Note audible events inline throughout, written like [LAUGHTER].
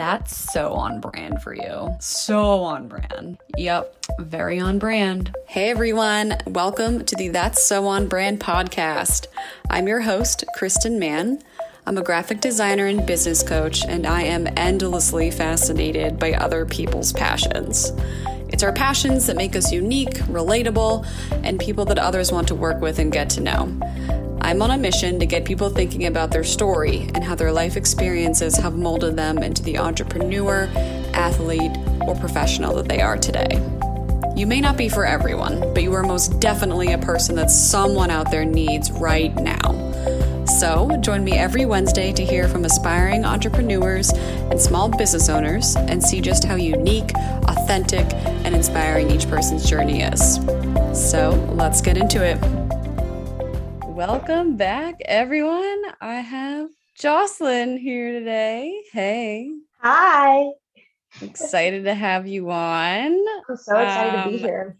That's so on brand for you. So on brand. Yep, very on brand. Hey everyone, welcome to the That's So On Brand podcast. I'm your host, Kristen Mann. I'm a graphic designer and business coach, and I am endlessly fascinated by other people's passions. It's our passions that make us unique, relatable, and people that others want to work with and get to know. I'm on a mission to get people thinking about their story and how their life experiences have molded them into the entrepreneur, athlete, or professional that they are today. You may not be for everyone, but you are most definitely a person that someone out there needs right now. So, join me every Wednesday to hear from aspiring entrepreneurs and small business owners and see just how unique, authentic, and inspiring each person's journey is. So, let's get into it. Welcome back, everyone. I have Jocelyn here today. Hey. Hi. Excited to have you on. I'm so excited um, to be um, here.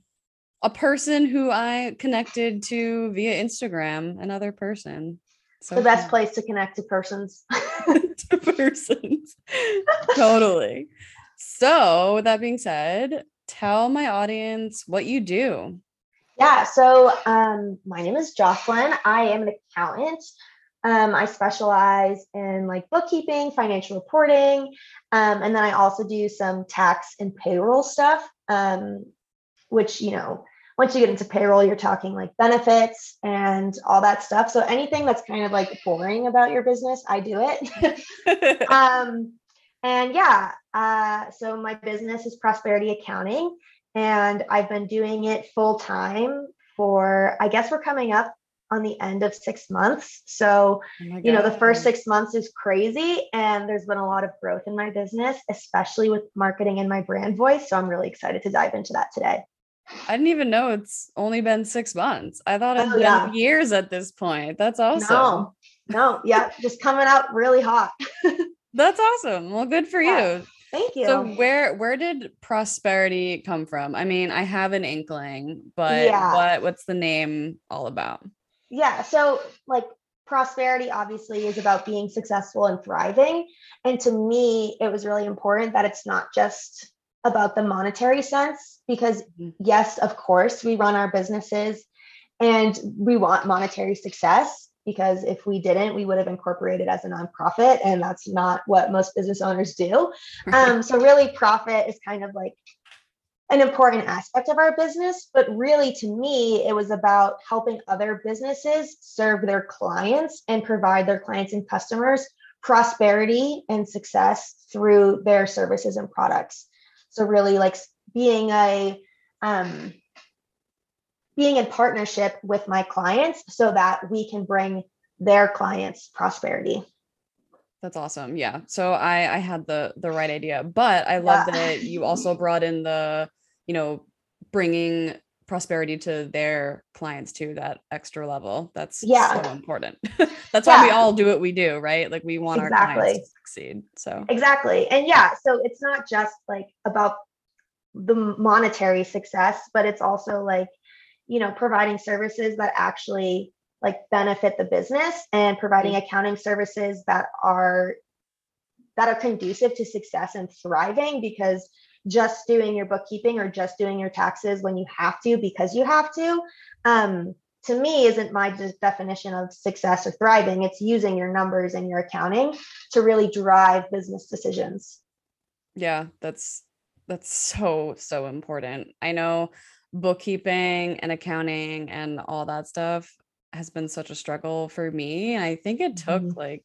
A person who I connected to via Instagram, another person. So the best place to connect to persons. [LAUGHS] to persons. totally. So, with that being said, tell my audience what you do. Yeah, so um, my name is Jocelyn. I am an accountant. Um, I specialize in like bookkeeping, financial reporting, um, and then I also do some tax and payroll stuff, um, which, you know, once you get into payroll, you're talking like benefits and all that stuff. So anything that's kind of like boring about your business, I do it. [LAUGHS] um, and yeah, uh, so my business is Prosperity Accounting and I've been doing it full time for, I guess we're coming up on the end of six months. So, oh you know, the first six months is crazy, and there's been a lot of growth in my business, especially with marketing and my brand voice. So, I'm really excited to dive into that today. I didn't even know it's only been six months. I thought it oh, yeah. years at this point. That's awesome. No, no, yeah, just coming out really hot. [LAUGHS] That's awesome. Well, good for yeah. you. Thank you. So where where did prosperity come from? I mean, I have an inkling, but yeah. what what's the name all about? Yeah, so like prosperity obviously is about being successful and thriving, and to me it was really important that it's not just about the monetary sense because mm-hmm. yes, of course, we run our businesses and we want monetary success, because if we didn't, we would have incorporated as a nonprofit, and that's not what most business owners do. [LAUGHS] Um, so, really, profit is kind of like an important aspect of our business, but really, to me, it was about helping other businesses serve their clients and provide their clients and customers prosperity and success through their services and products. So, really, like being a um, being in partnership with my clients so that we can bring their clients prosperity. That's awesome. Yeah. So i i had the the right idea but i love yeah. that you also [LAUGHS] brought in the you know bringing prosperity to their clients to that extra level. That's yeah. so important. [LAUGHS] That's yeah. why we all do what we do right? Like we want exactly. our clients to succeed so. Exactly. And yeah so it's not just like about the monetary success but it's also like you know providing services that actually like benefit the business and providing mm-hmm. accounting services that are that are conducive to success and thriving because just doing your bookkeeping or just doing your taxes when you have to because you have to um, to me isn't my definition of success or thriving. It's using your numbers and your accounting to really drive business decisions. Yeah that's that's so so important. I know bookkeeping and accounting and all that stuff has been such a struggle for me. I think it took mm-hmm. like,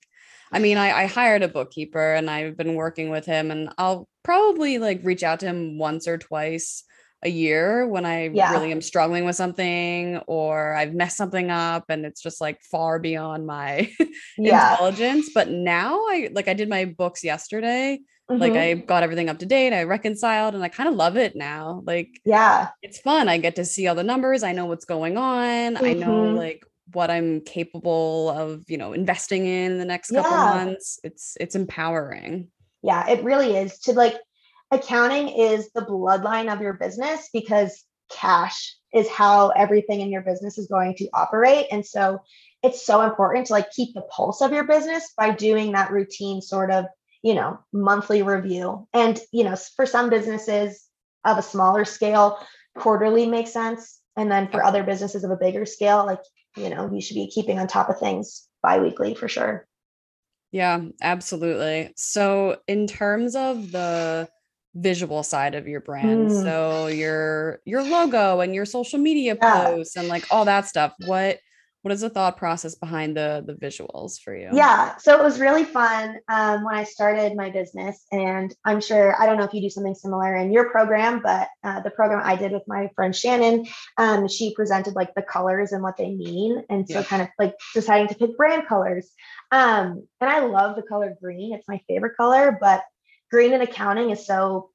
I mean, I, I hired a bookkeeper and I've been working with him, and I'll probably like reach out to him once or twice a year when I yeah. really am struggling with something or I've messed something up and it's just like far beyond my [LAUGHS] yeah. intelligence. But now I like I did my books yesterday Mm-hmm. Like I got everything up to date, I reconciled, and I kind of love it now. Like, yeah, it's fun. I get to see all the numbers. I know what's going on. Mm-hmm. I know mm-hmm. like what I'm capable of, you know, investing in the next couple yeah. months. It's it's empowering. Yeah, it really is. To like accounting is the bloodline of your business because cash is how everything in your business is going to operate. And so it's so important to like keep the pulse of your business by doing that routine sort of you know, monthly review. And, you know, for some businesses of a smaller scale, quarterly makes sense. And then for other businesses of a bigger scale, like, you know, you should be keeping on top of things biweekly for sure. Yeah, absolutely. So, in terms of the visual side of your brand, Mm. so your your logo and your social media Yeah. posts and like all that stuff, what what is the thought process behind the the visuals for you? Yeah, so it was really fun um, when I started my business, and I'm sure I don't know if you do something similar in your program, but uh, the program I did with my friend Shannon, um, she presented like the colors and what they mean, and so Yeah. kind of like deciding to pick brand colors. Um, and I love the color green; it's my favorite color, but green in accounting is so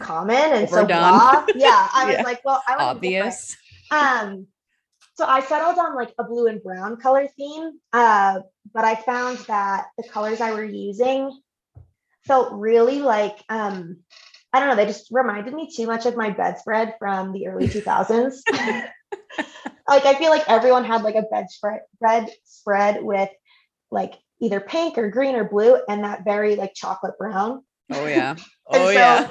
common and [LAUGHS] so blah. Yeah, I [LAUGHS] Yeah. was like, well, I want to be different. Obvious. Um, so I settled on like a blue and brown color theme, uh, but I found that the colors I were using felt really like um, I don't know, they just reminded me too much of my bedspread from the early 2000s. [LAUGHS] like I feel like everyone had like a bedspread spread with like either pink or green or blue and that very like chocolate brown Oh yeah. [LAUGHS] Oh so- yeah.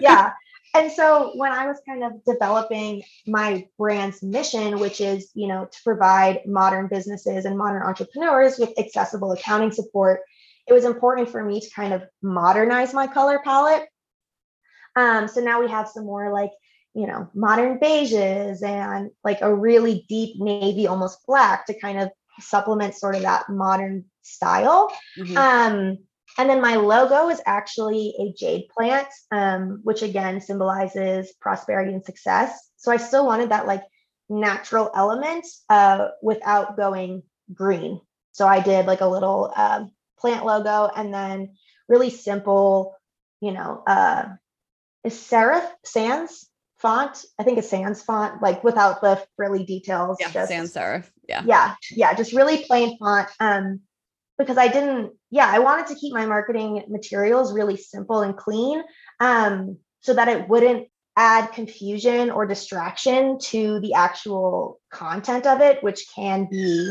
yeah. And so when I was kind of developing my brand's mission, which is, you know, to provide modern businesses and modern entrepreneurs with accessible accounting support, it was important for me to kind of modernize my color palette. Um, so now we have some more like, you know, modern beiges and like a really deep navy, almost black to kind of supplement sort of that modern style. Mhm. Um, and then my logo is actually a jade plant, um, which again symbolizes prosperity and success. So I still wanted that like natural element uh, without going green. So I did like a little um, plant logo and then really simple, you know, uh, is serif sans font. I think it's sans font, like without the frilly details. yeah, just- sans serif. Yeah. yeah yeah just really plain font um because i didn't yeah i wanted to keep my marketing materials really simple and clean um so that it wouldn't add confusion or distraction to the actual content of it which can be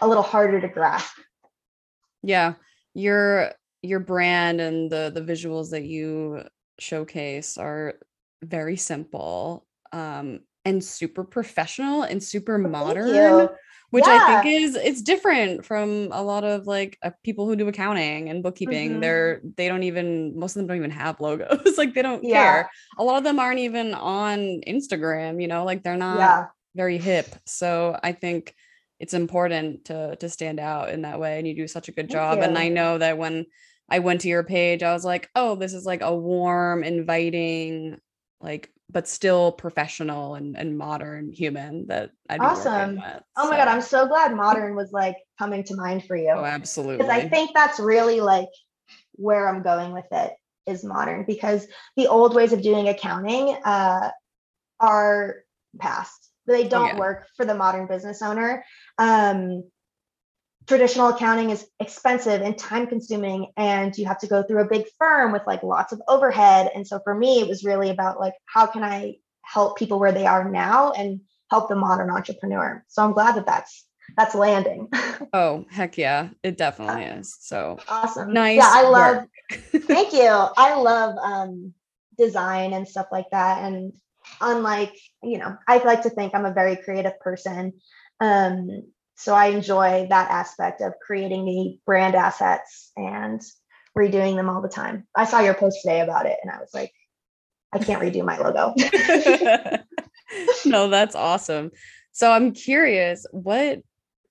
a little harder to grasp Yeah. Your your brand and the the visuals that you showcase are very simple um and super professional and super modern. You. which I think is it's different from a lot of like uh, people who do accounting and bookkeeping. Mhm. They're they don't even most of them don't even have logos. [LAUGHS] like they don't Yeah. care. A lot of them aren't even on Instagram. You know, like they're not yeah very hip. So I think it's important to to stand out in that way, and you do such a good Thank job. And. I know that when I went to your page, I was like, oh, this is like a warm, inviting, like but still professional and, and modern human that I'd Awesome. with. oh my god i'm so glad modern was like coming to mind for you Oh, absolutely. because I think that's really like where I'm going with it is modern because the old ways of doing accounting uh, are past. They don't yeah. work for the modern business owner. Um, traditional accounting is expensive and time consuming, and you have to go through a big firm with like lots of overhead. And so for me, it was really about like, how can I help people where they are now and help the modern entrepreneur? So I'm glad that that's that's landing. [LAUGHS] oh, heck yeah. It definitely is. So Awesome. nice. Yeah, I love [LAUGHS] thank you. I love um design and stuff like that. And unlike, you know, I like to think I'm a very creative person. Um, so I enjoy that aspect of creating the brand assets and redoing them all the time. I saw your post today about it and I was like, I can't redo my logo. [LAUGHS] no, that's awesome. So I'm curious, what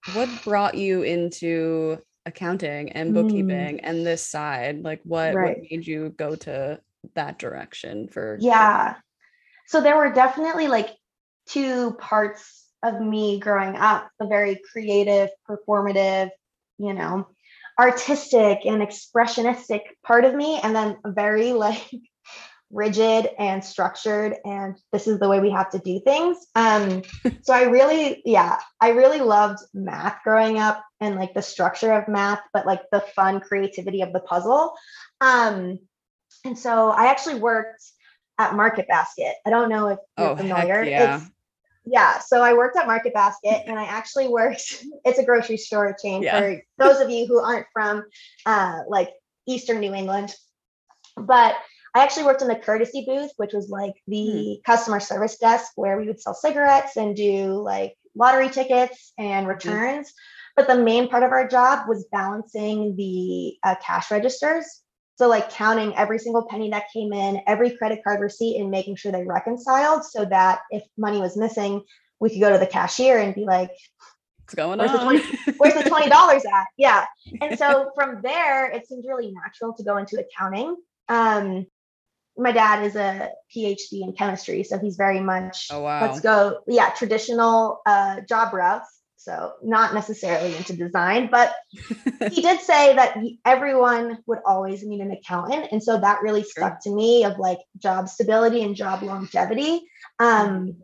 what brought you into accounting and Mm. bookkeeping and this side? Like what Right. what made you go to that direction for Yeah. So there were definitely like two parts of me growing up the very creative, performative, you know, artistic and expressionistic part of me, and then a very [LAUGHS] like rigid and structured and this is the way we have to do things. Um so i really yeah i really loved math growing up and like the structure of math but like the fun creativity of the puzzle. Um and so i actually worked at market basket. I don't know if you're Oh, familiar. yeah. it's yeah so i worked at market basket and i actually worked [LAUGHS] it's a grocery store chain Yeah. for those of you who aren't from uh like Eastern New England. But I actually worked in the courtesy booth, which was like the hmm. customer service desk where we would sell cigarettes and do like lottery tickets and returns. But the main part of our job was balancing the uh, cash registers. So, like counting every single penny that came in, every credit card receipt, and making sure they reconciled so that if money was missing, we could go to the cashier and be like, What's going where's on? The 20, where's the $20 [LAUGHS] at? Yeah. And so from there, it seemed really natural to go into accounting. Um, my dad is a PhD in chemistry, so he's very much oh, wow. let's go, yeah, traditional uh, job routes. So not necessarily into design, but [LAUGHS] he did say that everyone would always need an accountant, and so that really stuck to me of like job stability and job longevity. Um,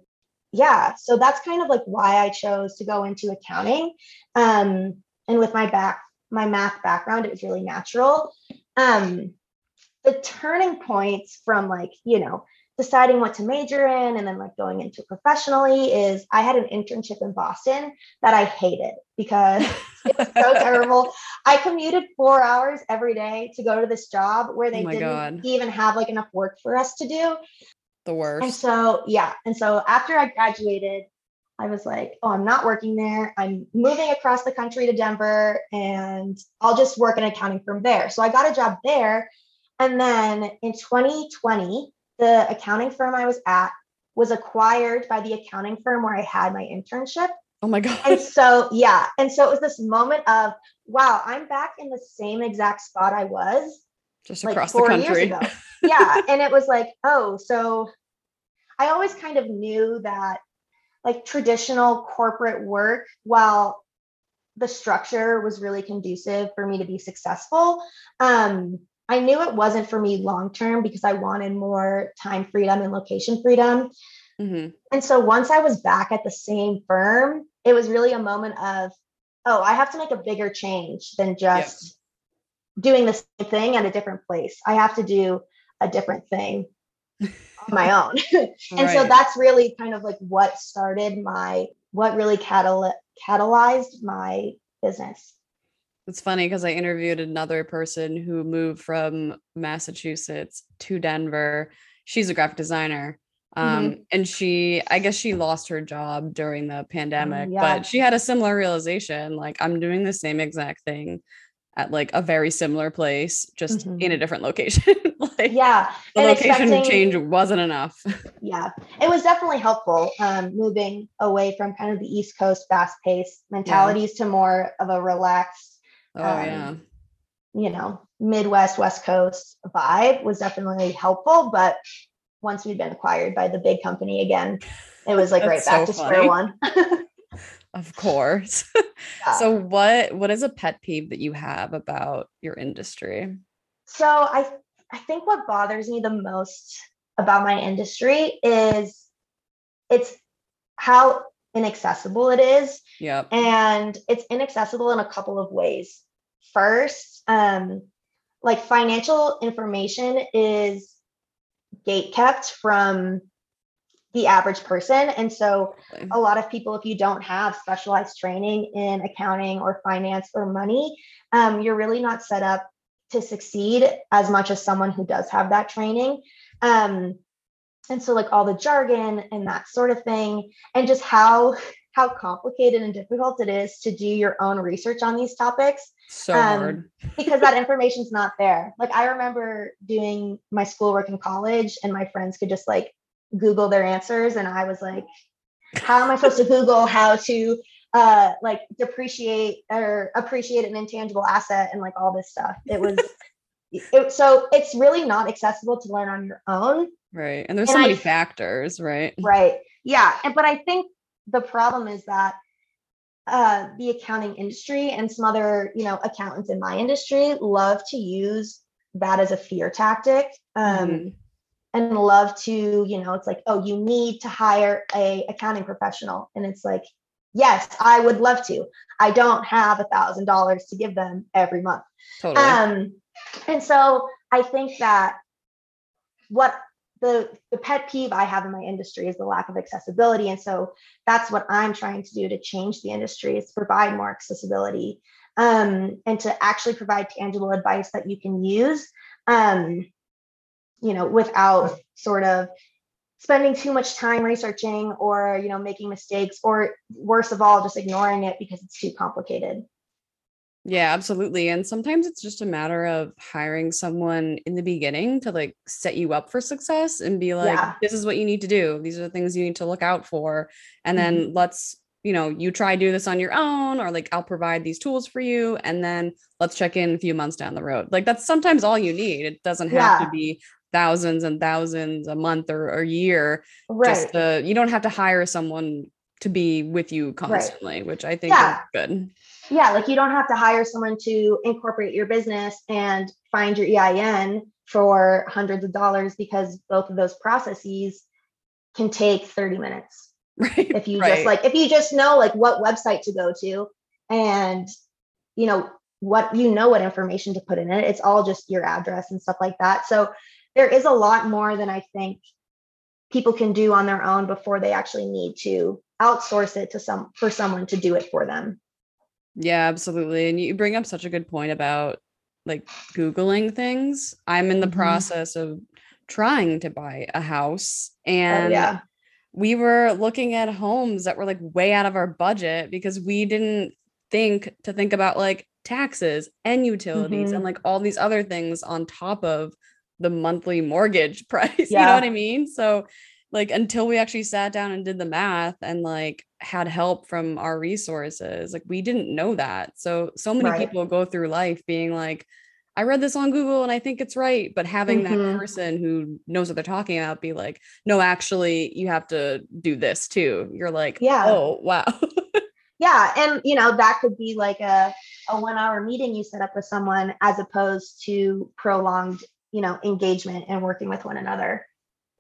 yeah, so that's kind of like why I chose to go into accounting. Um, and with my back, my math background, it was really natural. Um, the turning points from like, you know, deciding what to major in and then like going into professionally is I had an internship in Boston that I hated because [LAUGHS] it's so terrible. I commuted four hours every day to go to this job where oh they oh didn't God. even have like enough work for us to do. The worst. And so, yeah. And so after I graduated, I was like, oh, I'm not working there. I'm moving across the country to Denver and I'll just work in accounting from there. So I got a job there and then in 2020, the accounting firm I was at was acquired by the accounting firm where I had my internship. Oh my God. And so, yeah. And so it was this moment of, wow, I'm back in the same exact spot I was just like across the country. [LAUGHS] yeah. And it was like, oh, so I always kind of knew that like traditional corporate work, while the structure was really conducive for me to be successful, um, I knew it wasn't for me long term because I wanted more time freedom and location freedom. Mm-hmm. And so once I was back at the same firm, it was really a moment of, oh, I have to make a bigger change than just doing the same thing at a different place. I have to do a different thing [LAUGHS] on my own. [LAUGHS] and right. so that's really kind of like what started my, what really catal- catalyzed my business. It's funny because I interviewed another person who moved from Massachusetts to Denver. She's a graphic designer. Um, mm-hmm. and she, I guess she lost her job during the pandemic, yeah. but she had a similar realization like, I'm doing the same exact thing at like a very similar place, just mm-hmm. in a different location. [LAUGHS] like, yeah, the and location change wasn't enough. [LAUGHS] yeah, it was definitely helpful um, moving away from kind of the East Coast fast paced mentalities yeah. to more of a relaxed Oh um, yeah. You know, Midwest, West Coast vibe was definitely helpful, but once we'd been acquired by the big company again, it was like right back so to square one. [LAUGHS] of course. [LAUGHS] Yeah. So what what is a pet peeve that you have about your industry? So I I think what bothers me the most about my industry is it's how inaccessible it is. Yeah. And it's inaccessible in a couple of ways. First, um, like financial information is gate kept from the average person. And so a lot of people, if you don't have specialized training in accounting or finance or money, um, you're really not set up to succeed as much as someone who does have that training. Um, and so like all the jargon and that sort of thing and just how how complicated and difficult it is to do your own research on these topics so um, hard. [LAUGHS] because that information's not there. Like i remember doing my schoolwork in college and my friends could just like google their answers and i was like how am i supposed to google how to uh like depreciate or appreciate an intangible asset and like all this stuff? It was [LAUGHS] it, so it's really not accessible to learn on your own Right. And there's and so many I, factors, right? Right. Yeah. And but I think the problem is that uh, the accounting industry and some other, you know, accountants in my industry love to use that as a fear tactic. Um, mm-hmm. and love to, you know, it's like, oh, you need to hire a accounting professional. And it's like, yes, I would love to. I don't have a thousand dollars to give them every month. Totally. Um, and so I think that what the the pet peeve I have in my industry is the lack of accessibility, and so that's what I'm trying to do to change the industry is provide more accessibility. um, and to actually provide tangible advice that you can use, um, you know, without sort of spending too much time researching or you know making mistakes or worst of all just ignoring it because it's too complicated yeah, absolutely. And sometimes it's just a matter of hiring someone in the beginning to like set you up for success and be like, Yeah. this is what you need to do. These are the things you need to look out for. And then Mhm. let's, you know, you try do this on your own, or like I'll provide these tools for you. And then let's check in a few months down the road. Like that's sometimes all you need. It doesn't have to be thousands and thousands a month or a year. right Just you don't have to hire someone to be with you constantly, which I think Yeah. is good. Yeah like you don't have to hire someone to incorporate your business and find your ein for hundreds of dollars because both of those processes can take 30 minutes Right. if you right. just like if you just know like what website to go to and you know what you know what information to put in it it's all just your address and stuff like that so there is a lot more than i think people can do on their own before they actually need to outsource it to some for someone to do it for them Yeah, absolutely. And you bring up such a good point about like Googling things. I'm in the Mhm. process of trying to buy a house Oh, and yeah we were looking at homes that were like way out of our budget because we didn't think to think about like taxes and utilities Mhm. and like all these other things on top of the monthly mortgage [LAUGHS] price. You know what I mean? So like until we actually sat down and did the math and like had help from our resources, like we didn't know that. So so many Right. people go through life being like I read this on Google and I think it's right, but having Mhm. that person who knows what they're talking about be like, no, actually, you have to do this too. You're like, Yeah. oh, wow. [LAUGHS] yeah and you know that could be like a, a one hour meeting you set up with someone as opposed to prolonged you know engagement and working with one another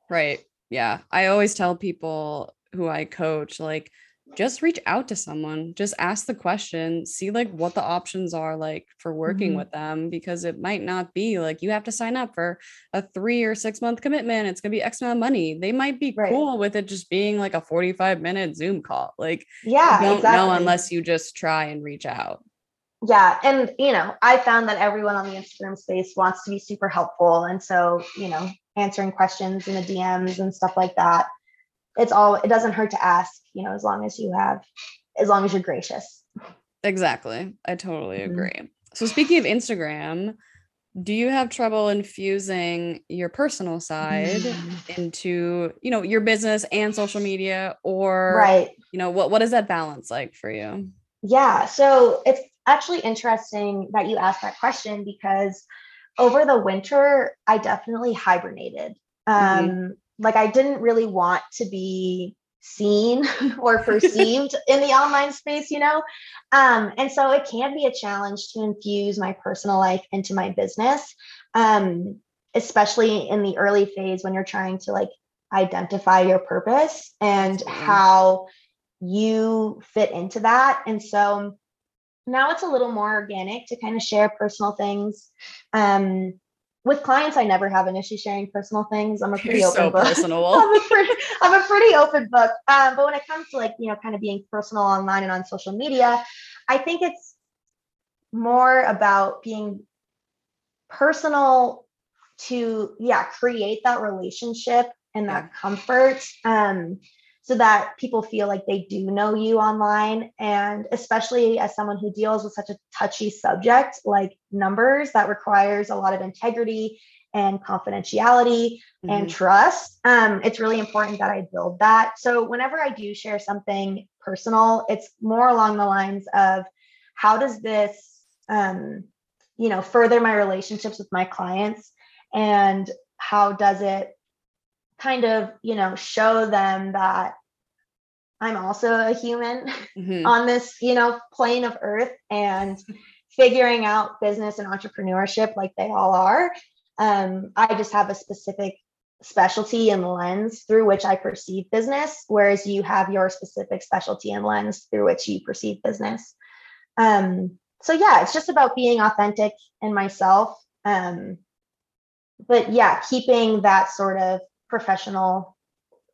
right. Yeah. I always tell people who I coach, like, just reach out to someone, just ask the question, see like what the options are like for working Mhm. with them, because it might not be like you have to sign up for a three or six month commitment. It's going to be X amount of money. They might be Right. cool with it just being like a 45 minute Zoom call. Like, yeah you don't exactly. know unless you just try and reach out. yeah and you know i found that everyone on the instagram space wants to be super helpful and so you know answering questions in the dms and stuff like that it's all it doesn't hurt to ask you know as long as you have as long as you're gracious Exactly. I totally Mhm. agree. So speaking of Instagram, do you have trouble infusing your personal side Mm. into, you know, your business and social media or right you know, what what is that balance like for you? Yeah, so it's actually interesting that you asked that question because over the winter, I definitely hibernated. Um, Mhm. Like, I didn't really want to be seen [LAUGHS] or perceived [LAUGHS] in the online space, you know? Um, and so it can be a challenge to infuse my personal life into my business, um, especially in the early phase when you're trying to like identify your purpose and Absolutely. how you fit into that. And so now it's a little more organic to kind of share personal things. Um, with clients, I never have an issue sharing personal things. I'm a pretty You're open so book. personal. [LAUGHS] I'm a pretty, I'm a pretty open book. Um, but when it comes to like, you know, kind of being personal online and on social media, I think it's more about being personal to, yeah, create that relationship and that Yeah. comfort. Um, so that people feel like they do know you online. And especially as someone who deals with such a touchy subject like numbers, that requires a lot of integrity and confidentiality and Mhm. trust. Um, it's really important that I build that. So whenever I do share something personal, it's more along the lines of how does this, um, you know, further my relationships with my clients, and how does it kind of, you know, show them that I'm also a human Mhm. on this, you know, plane of earth and figuring out business and entrepreneurship like they all are. Um, I just have a specific specialty and lens through which I perceive business, whereas you have your specific specialty and lens through which you perceive business. Um, so yeah, it's just about being authentic in myself. Um, but yeah, keeping that sort of professional,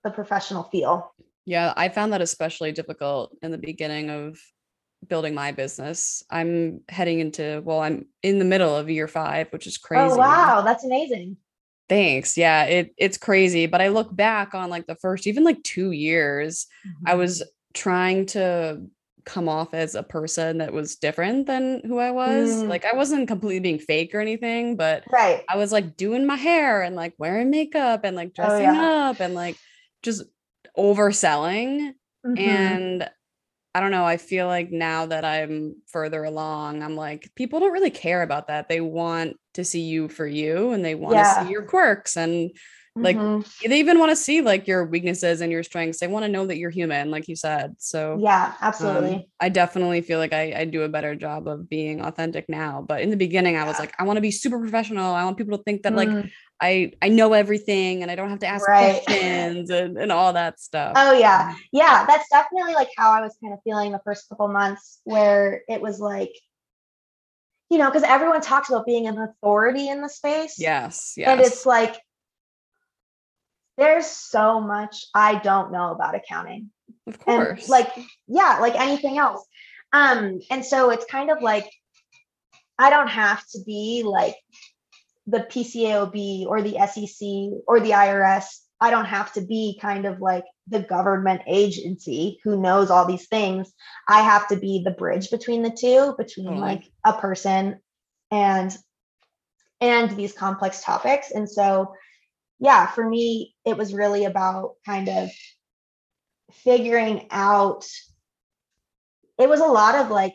the professional feel. Yeah, I found that especially difficult in the beginning of building my business. I'm heading into, well, I'm in the middle of year five, which is crazy. Oh, wow. That's amazing. Thanks. Yeah, it it's crazy. But I look back on like the first, even like two years, mm-hmm. I was trying to come off as a person that was different than who I was. Mm. Like I wasn't completely being fake or anything, but right. I was like doing my hair and like wearing makeup and like oh, dressing oh, yeah. up and like just overselling. Mm-hmm. And I don't know. I feel like now that I'm further along, I'm like, people don't really care about that. They want to see you for you and they want yeah. to see your quirks and like mm-hmm. they even want to see like your weaknesses and your strengths. They want to know that you're human, like you said. So yeah, absolutely. Um, I definitely feel like I, I do a better job of being authentic now. But in the beginning, I was like, I want to be super professional. I want people to think that mm. like I I know everything and I don't have to ask right. [LAUGHS] questions and, and all that stuff. Oh yeah. Yeah. That's definitely like how I was kind of feeling the first couple months where it was like, you know, because everyone talks about being an authority in the space. Yes. Yes. And it's like there's so much I don't know about accounting. Of course. And like, yeah, like anything else. Um, and so it's kind of like I don't have to be like the PCAOB or the SEC or the IRS. I don't have to be kind of like the government agency who knows all these things. I have to be the bridge between the two, between mm-hmm. like a person and and these complex topics. And so yeah, for me, it was really about kind of figuring out. It was a lot of like,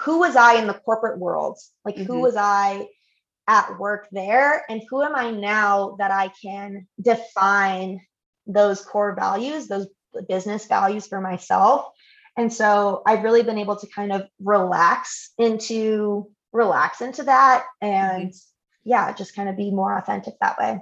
who was I in the corporate world? Like, mm-hmm. who was I at work there? And who am I now that I can define those core values, those business values for myself? And so I've really been able to kind of relax into relax into that and mm-hmm yeah, just kind of be more authentic that way.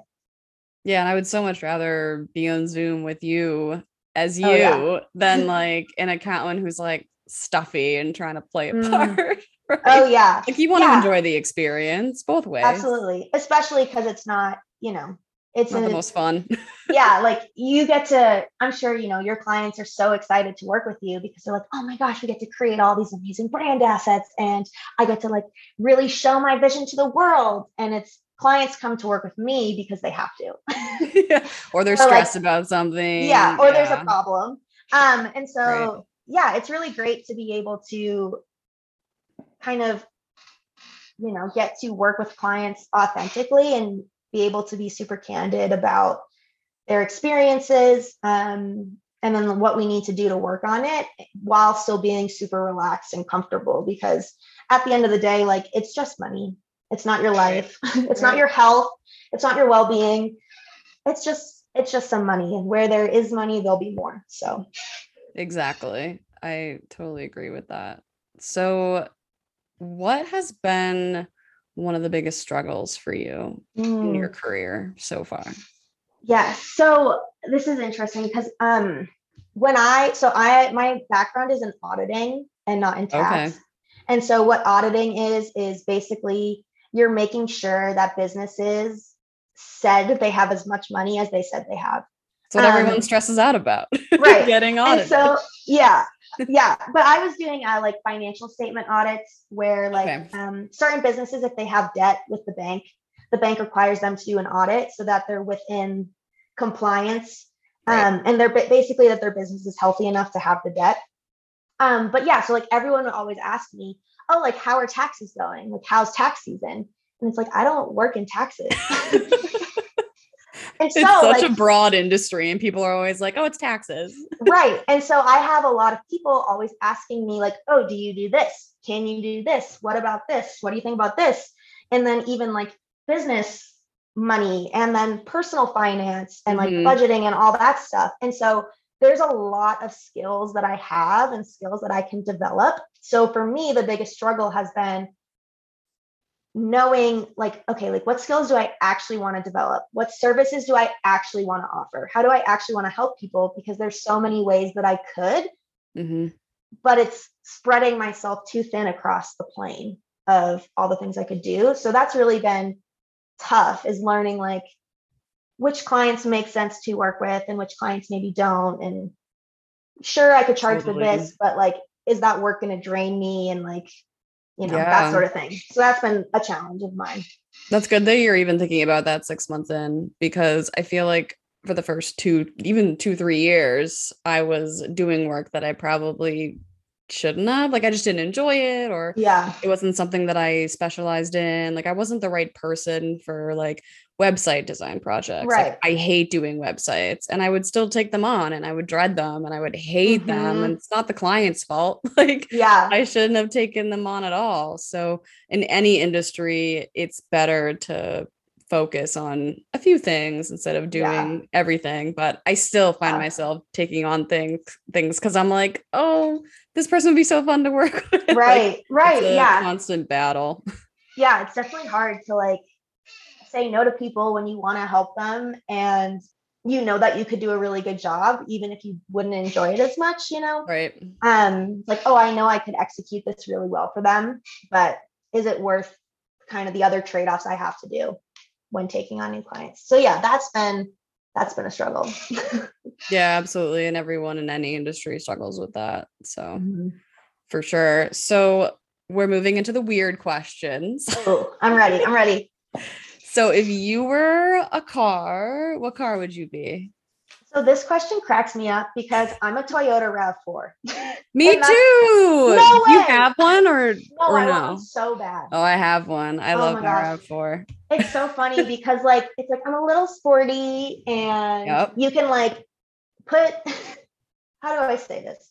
Yeah, and I would so much rather be on Zoom with you as you oh, yeah. than [LAUGHS] like an accountant who's like stuffy and trying to play a mm. part. Right? [LAUGHS] Oh yeah. Like you want yeah. to enjoy the experience both ways. Absolutely. Especially because it's not, you know, it's not the most fun. [LAUGHS] yeah, like you get to, I'm sure, you know, your clients are so excited to work with you because they're like, oh my gosh, we get to create all these amazing brand assets and I get to like really show my vision to the world. And it's clients come to work with me because they have to. [LAUGHS] yeah. Or they're stressed like, about something. Yeah, or yeah. there's a problem. Um, and so right. yeah, it's really great to be able to kind of you know get to work with clients authentically and be able to be super candid about their experiences um, and then what we need to do to work on it while still being super relaxed and comfortable because at the end of the day like it's just money. It's not your life. [LAUGHS] It's not your health. It's not your well-being. It's just it's just some money and where there is money there'll be more so. Exactly. I totally agree with that. So what has been one of the biggest struggles for you mm. in your mm. career so far? Yeah. So this is interesting because um when I so I my background is in auditing and not in tax. Okay. And so what auditing is is basically you're making sure that businesses said they have as much money as they said they have. That's what um, everyone stresses out about. [LAUGHS] Right. Getting audited. so yeah yeah, but I was doing uh, like financial statement audits where like okay. um, certain businesses, if they have debt with the bank, the bank requires them to do an audit so that they're within compliance. Right. Um, and they're basically that their business is healthy enough to have the debt. Um, but yeah, so like everyone would always ask me, oh, like how are taxes going? Like how's tax season? And it's like I don't work in taxes. [LAUGHS] [LAUGHS] And so, it's such like, a broad industry, and people are always like, "Oh, it's taxes." [LAUGHS] right. And so I have a lot of people always asking me, like, "Oh, do you do this? Can you do this? What about this? What do you think about this?" And then even like business money, and then personal finance, and like mm-hmm. budgeting, and all that stuff. And so there's a lot of skills that I have and skills that I can develop. So for me, the biggest struggle has been knowing like okay like what skills do i actually want to develop? What services do i actually want to offer? How do i actually want to help people? Because there's so many ways that i could. Mm-hmm. but it's spreading myself too thin across the plane of all the things i could do. So that's really been tough is learning like which clients make sense to work with and which clients maybe don't. And sure i could charge totally. for this but like is that work going to drain me? And like you know Yeah. that sort of thing so that's been a challenge of mine That's good that you're even thinking about that six months in because I feel like for the first two, even two, three years, I was doing work that I probably shouldn't have. Like I just didn't enjoy it or yeah it wasn't something that I specialized in. Like I wasn't the right person for like website design projects. Like, Right. I hate doing websites and I would still take them on and I would dread them and I would hate them. Mhm. And it's not the client's fault. [LAUGHS] Like yeah I shouldn't have taken them on at all. So in any industry, it's better to focus on a few things instead of doing Yeah. everything. But I still find Yeah. myself taking on things things because I'm like, oh, this person would be so fun to work [LAUGHS] with. Like, right right it's a yeah constant battle. yeah it's definitely hard to like say no to people when you want to help them and you know that you could do a really good job even if you wouldn't enjoy it as much you know Right. um like oh i know i could execute this really well for them but is it worth kind of the other trade-offs i have to do when taking on new clients so yeah that's been that's been a struggle [LAUGHS] Yeah, absolutely. And everyone in any industry struggles with that. So for sure. So we're moving into the weird questions. oh i'm ready i'm ready [LAUGHS] So if you were a car, what car would you be? so this question cracks me up because i'm a toyota rav4 [LAUGHS] Me too. No Do you have one or no or i no? one so bad Oh, I have one. I Oh love my my. RAV4. it's so funny [LAUGHS] because like it's like I'm a little sporty and Yep. you can like put [LAUGHS] how do I say this?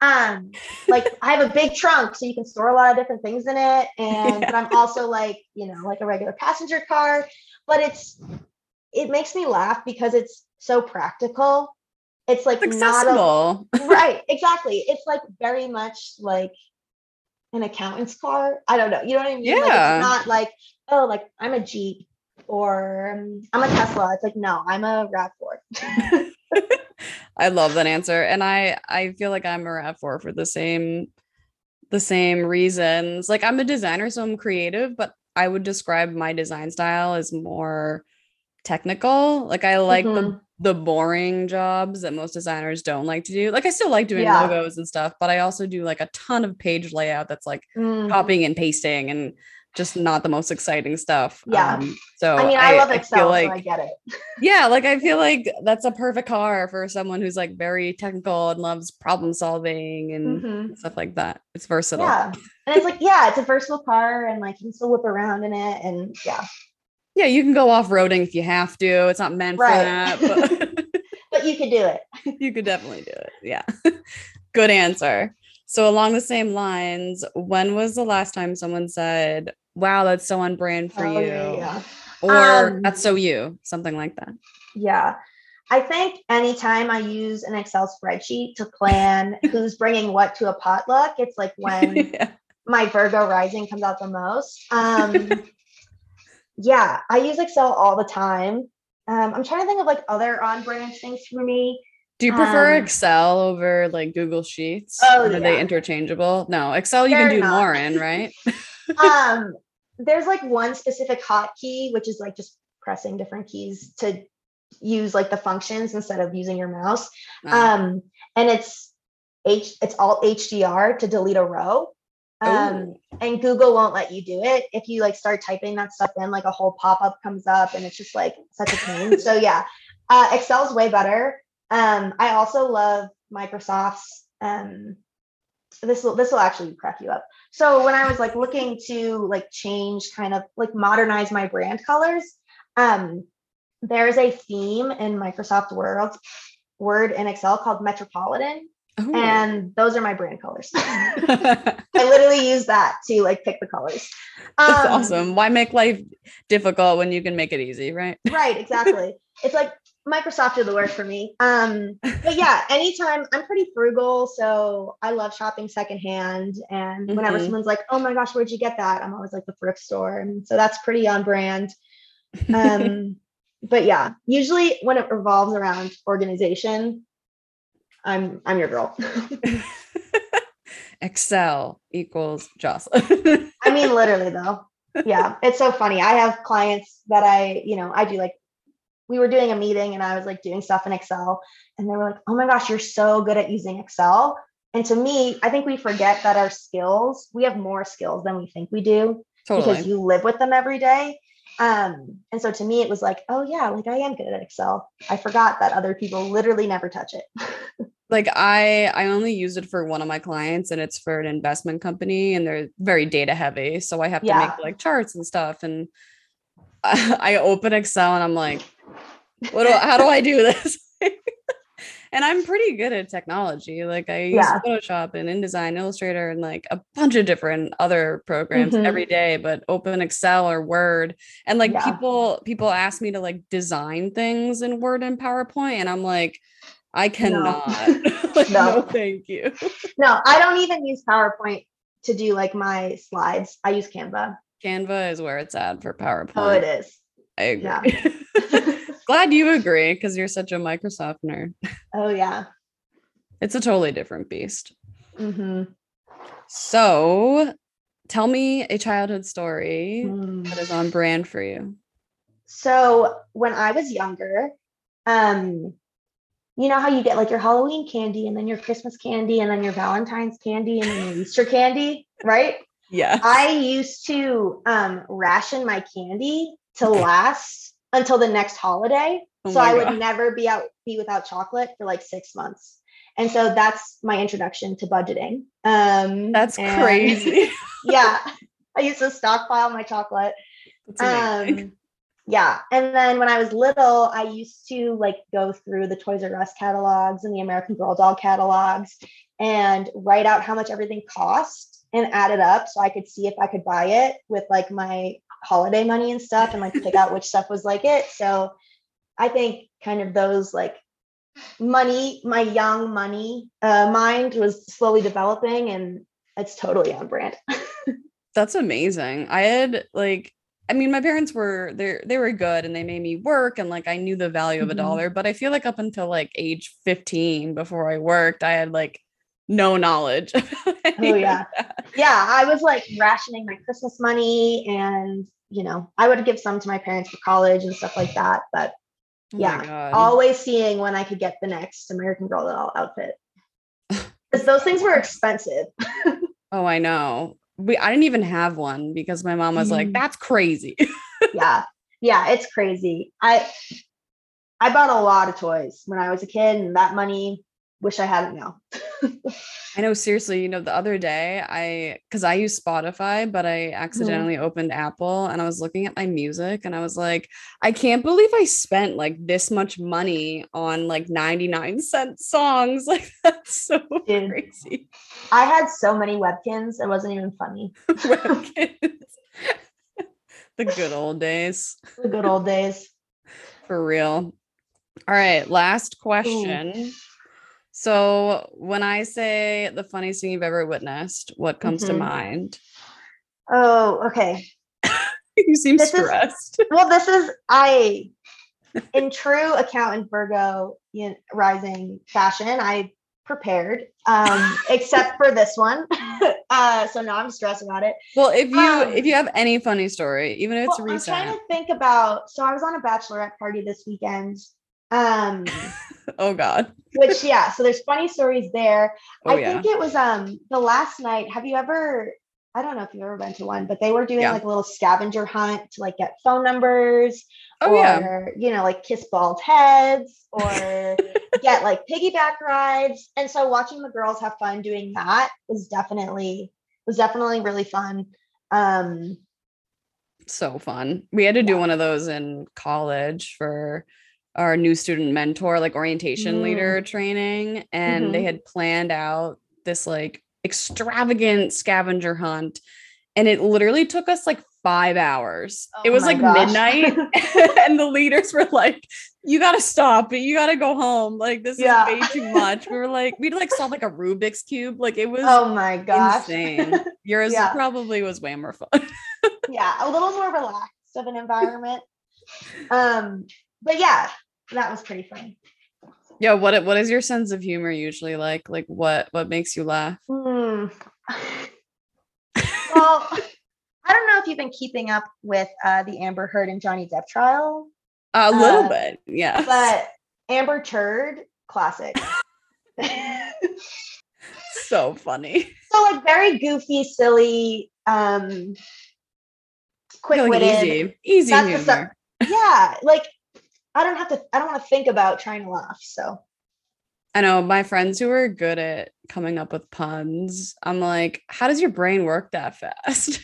Um like I have a big trunk so you can store a lot of different things in it and Yeah. but I'm also like, you know, like a regular passenger car, but it's it makes me laugh because it's so practical. It's like It's not a accessible. right, exactly. It's like very much like an accountant's car. I don't know. You know what I mean? Like Yeah. it's not like, oh, like I'm a Jeep or um, I'm a Tesla. It's like, no, I'm a RAV4. [LAUGHS] I love that answer. And I I feel like I'm a RAV4 for the same the same reasons. Like I'm a designer, so I'm creative, but I would describe my design style as more technical. Like I like the Mhm. the boring jobs that most designers don't like to do. Like I still like doing Yeah. logos and stuff, but I also do like a ton of page layout that's like Mm. copying and pasting and just not the most exciting stuff. Yeah. Um, so I mean, I, love feel Excel, like so I get it. [LAUGHS] yeah, like I feel like that's a perfect car for someone who's like very technical and loves problem solving and Mhm. stuff like that. It's versatile. Yeah. And it's like, yeah, it's a versatile car and like you can still whip around in it. And yeah, Yeah, you can go off roading if you have to. It's not meant Right. for that, but [LAUGHS] but you could do it. [LAUGHS] you could definitely do it. Yeah. Good answer. So along the same lines, when was the last time someone said, "Wow, that's so on brand for Oh, you," yeah, yeah. or Um, "That's so you," something like that? Yeah. I think anytime I use an Excel spreadsheet to plan [LAUGHS] who's bringing what to a potluck, it's like [LAUGHS] when yeah. my Virgo rising comes out the most. Um, [LAUGHS] yeah, I use Excel all the time. Um, I'm trying to think of like other on brand things for me. Do you prefer Um, Excel over like Google Sheets? Oh, Are they interchangeable? No, Excel you can do more in, right? Um, there's like one specific hotkey, which is like just pressing different keys to use like the functions instead of using your mouse. Uh, Um, and it's H it's Alt HDR to delete a row. Um, and Google won't let you do it. If you like start typing that stuff in, like a whole pop-up comes up and it's just like such a pain. so yeah, uh, Excel's way better. Um, I also love Microsoft's um this will this will actually crack you up. So when I was like looking to like change kind of like modernize my brand colors, um there's a theme in Microsoft Word Word and Excel called Metropolitan Ooh. and those are my brand colors. [LAUGHS] [LAUGHS] I literally use that to like pick the colors. That's Um, awesome. Why make life difficult when you can make it easy, right? Right, exactly. [LAUGHS] it's like Microsoft did the work for me. Um, but yeah, [LAUGHS] anytime I'm pretty frugal, so I love shopping secondhand. And whenever Mhm. someone's like, "Oh my gosh, where'd you get that?" I'm always like the thrift store, and so that's pretty on brand. Um, [LAUGHS] but yeah, usually when it revolves around organization, I'm I'm your girl. [LAUGHS] Excel equals Jocelyn. I mean, literally though. Yeah, it's so funny. I have clients that I, you know, I do like. We were doing a meeting and I was like doing stuff in Excel, and they were like, "Oh my gosh, you're so good at using Excel." and to me, I think we forget that our skills, we have more skills than we think we do Totally. because you live with them every day. Um, and so to me, it was like, oh yeah, like I am good at Excel. I forgot that other people literally never touch it. [LAUGHS] like I I only use it for one of my clients and it's for an investment company and they're very data heavy. So I have to Yeah. make like charts and stuff. And I, [LAUGHS] I open Excel and I'm like, what do how do I do [LAUGHS] this? [LAUGHS] and I'm pretty good at technology. Like I use Yeah. Photoshop and InDesign, Illustrator, and like a bunch of different other programs Mhm. every day, but open Excel or Word. And like Yeah. people people ask me to like design things in Word and PowerPoint, and I'm like, I cannot. [LAUGHS] like, No. no, thank you. no, I don't even use PowerPoint to do like my slides. I use Canva. Canva is where it's at for PowerPoint. Oh, it is. I agree. Yeah. Glad you agree because you're such a Microsoft nerd. oh yeah. It's a totally different beast. Mm-hmm. So tell me a childhood story Mm. that is on brand for you. So when I was younger, um, you know how you get like your Halloween candy and then your Christmas candy and then your Valentine's candy and then your Easter candy, right? Yeah. I used to um, ration my candy to last until the next holiday. Oh so I would never be out be without chocolate for like six months. And so that's my introduction to budgeting. Um, That's crazy. [LAUGHS] yeah. [LAUGHS] I used to stockpile my chocolate. Um, yeah. And then when I was little, I used to like go through the Toys R Us catalogs and the American Girl doll catalogs and write out how much everything cost and add it up so I could see if I could buy it with like my holiday money and stuff and like pick out which stuff was like it. So I think kind of those like money, my young money uh, mind was slowly developing and it's totally on brand. [LAUGHS] That's amazing. I had like I mean my parents were they they were good and they made me work and like I knew the value of a Mhm. dollar, but I feel like up until like age 15 before I worked, I had like no knowledge. [LAUGHS] Oh yeah. yeah, I was like rationing my Christmas money and you know, I would give some to my parents for college and stuff like that. But Oh Yeah, always seeing when I could get the next American Girl doll outfit. [LAUGHS] Because those things were expensive. [LAUGHS] Oh, I know. We I didn't even have one because my mom was like, Mm. "That's crazy." [LAUGHS] yeah. Yeah, it's crazy. I I bought a lot of toys when I was a kid, and that money wish I had it now. [LAUGHS] I know seriously, you know, the other day I cuz I use Spotify, but I mm-hmm. accidentally opened Apple and I was looking at my music and I was like, I can't believe I spent like this much money on like 99 cent songs. [LAUGHS] Like that's so Dude. crazy. I had so many Webkinz, it wasn't even funny. [LAUGHS] Webkinz. the good old days. The good old days. For real. All right, last question. So, when I say the funniest thing you've ever witnessed, what comes to Mhm. mind? Oh, okay. [LAUGHS] you seem This is- stressed. Well, this is I in true accountant Virgo you know, rising fashion. I prepared, um, except for this one. [LAUGHS] uh, so now I'm stressed about it. Well, if you Um, if you have any funny story, even if it's Well, I'm trying to think about. So I was on a bachelorette party this weekend. Um, [LAUGHS] oh god, which yeah, so there's funny stories there. oh I yeah, think it was um the last night. Have you ever? I don't know if you've ever been to one, but they were doing Yeah. like a little scavenger hunt to like get phone numbers oh or yeah, you know like kiss bald heads or [LAUGHS] get like piggyback rides and so watching the girls have fun doing that was definitely was definitely really fun um so fun. We had to do one of those in college for our new student mentor, like orientation Mm. leader training, and they Mhm. had planned out this like extravagant scavenger hunt, and it literally took us like five hours. it Oh was like gosh. midnight, [LAUGHS] [LAUGHS] and the leaders were like, "You got to stop it. You got to go home. Like this Yeah. is way too much." We were like, we'd like saw like a Rubik's cube. Like it was oh my gosh insane. [LAUGHS] Yours Yeah. probably was way more fun. yeah a little more relaxed of an environment um but yeah that was pretty funny Yeah, what what is your sense of humor usually like? Like what what makes you laugh? Hmm. [LAUGHS] well i don't know if you've been keeping up with uh the amber heard and johnny depp trial A little Uh, bit, yeah. but Amber Turd, classic. [LAUGHS] so funny. So like very goofy, silly, um quick witted. Like easy, easy That's humor. stuff- Yeah, like I don't have to I don't want to think about trying to laugh. So I know my friends who are good at coming up with puns. I'm like, how does your brain work that fast?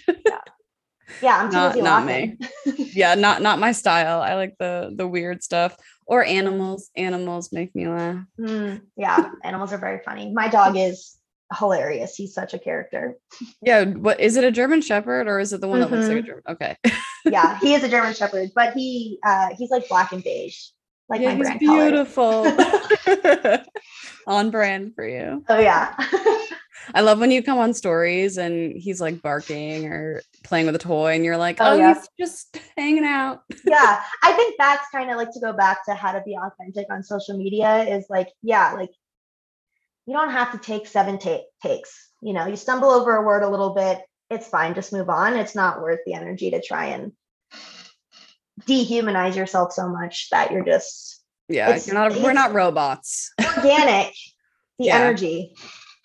yeah, I'm too Not- not laughing. [LAUGHS] yeah, not not my style. I like the the weird stuff or animals. Animals make me laugh. Mm, yeah, animals are very funny. My dog is hilarious. He's such a character. Yeah, what is it a German Shepherd or is it the one that looks like a Mhm. German? Okay. Yeah, he is a [LAUGHS] German Shepherd, but he uh he's like black and beige, like yeah, my he's beautiful. [LAUGHS] [LAUGHS] on brand for you. Oh yeah. I love when you come on stories and he's like barking or playing with a toy and you're like, Oh, oh, yeah. he's just hanging out. yeah. I think that's kind of like to go back to how to be authentic on social media is like, yeah, like you don't have to take seven ta- takes. You know, you stumble over a word a little bit, it's fine, just move on. It's not worth the energy to try and dehumanize yourself so much that you're just Yeah, you're not we're not robots. organic, [LAUGHS] the Yeah. energy.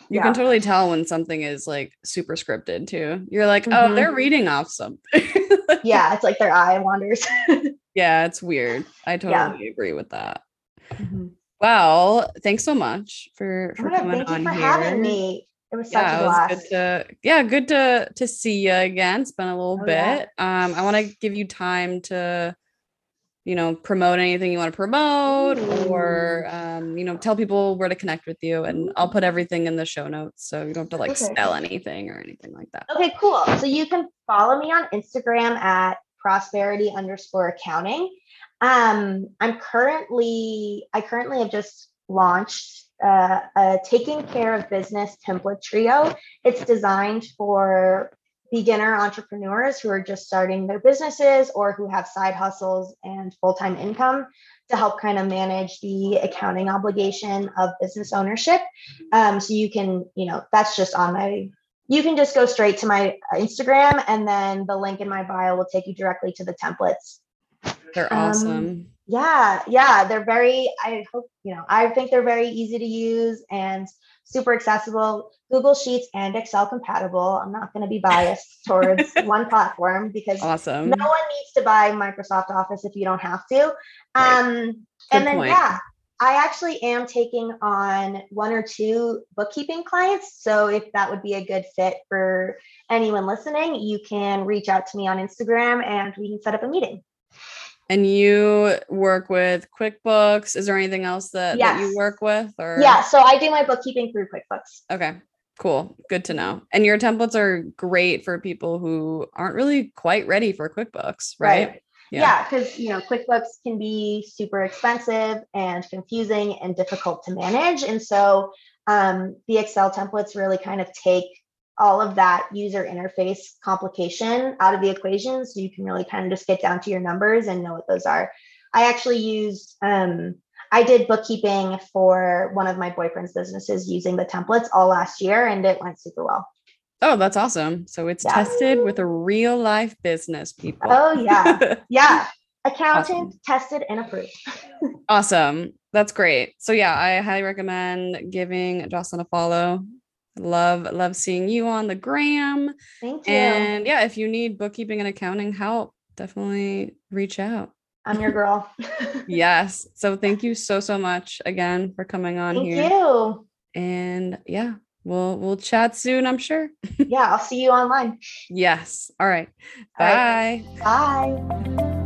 You Yeah. can totally tell when something is like super scripted too. You're like, oh, Mhm. they're reading off something. [LAUGHS] Yeah, it's like their eye wanders. [LAUGHS] yeah, it's weird. I Yeah. totally agree with that. Well, thanks so much for for coming thank you on for here. having me. It was such yeah, a blast. good to yeah, good to to see you again. It's been a little Oh, bit. yeah. Um, I want to give you time to, you know, promote anything you want to promote, or um, you know, tell people where to connect with you, and I'll put everything in the show notes, so you don't have to like Okay. spell anything or anything like that. Okay, cool. So you can follow me on Instagram at prosperity underscore accounting. Um, I'm currently, I currently have just launched uh, a taking care of business template trio. It's designed for beginner entrepreneurs who are just starting their businesses or who have side hustles and full-time income to help kind of manage the accounting obligation of business ownership. Um, so you can, you know, that's just on my you can just go straight to my Instagram and then the link in my bio will take you directly to the templates. They're Um, awesome. Yeah, yeah, they're very, I hope, you know, I think they're very easy to use and super accessible, Google Sheets and Excel compatible. I'm not going to be biased towards [LAUGHS] one platform because Awesome. no one needs to buy Microsoft Office if you don't have to. Right. Um, and then point. yeah, I actually am taking on one or two bookkeeping clients. So if that would be a good fit for anyone listening, you can reach out to me on Instagram and we can set up a meeting. And you work with QuickBooks. Is there anything else that, that you work with? Or Yeah, so I do my bookkeeping through QuickBooks. Okay. Cool. Good to know. And your templates are great for people who aren't really quite ready for QuickBooks, right? Yeah, because you know QuickBooks can be super expensive and confusing and difficult to manage, and so um, the Excel templates really kind of take all of that user interface complication out of the equation, so you can really kind of just get down to your numbers and know what those are. I actually used um, I did bookkeeping for one of my boyfriend's businesses using the templates all last year, and it went super well. Oh, that's awesome. So it's Yeah. tested with a real life business, people. Oh yeah, [LAUGHS] yeah. Accountant tested and approved. [LAUGHS] awesome. That's great. So yeah, I highly recommend giving Jocelyn a follow. Love, love seeing you on the gram. Thank you. And yeah, if you need bookkeeping and accounting help, definitely reach out. I'm your girl. [LAUGHS] Yes. So thank you so so much again for coming on Thank here. you. And yeah, we'll we'll chat soon, I'm sure. Yeah, I'll see you online. [LAUGHS] Yes. All right. All right. Bye. Bye.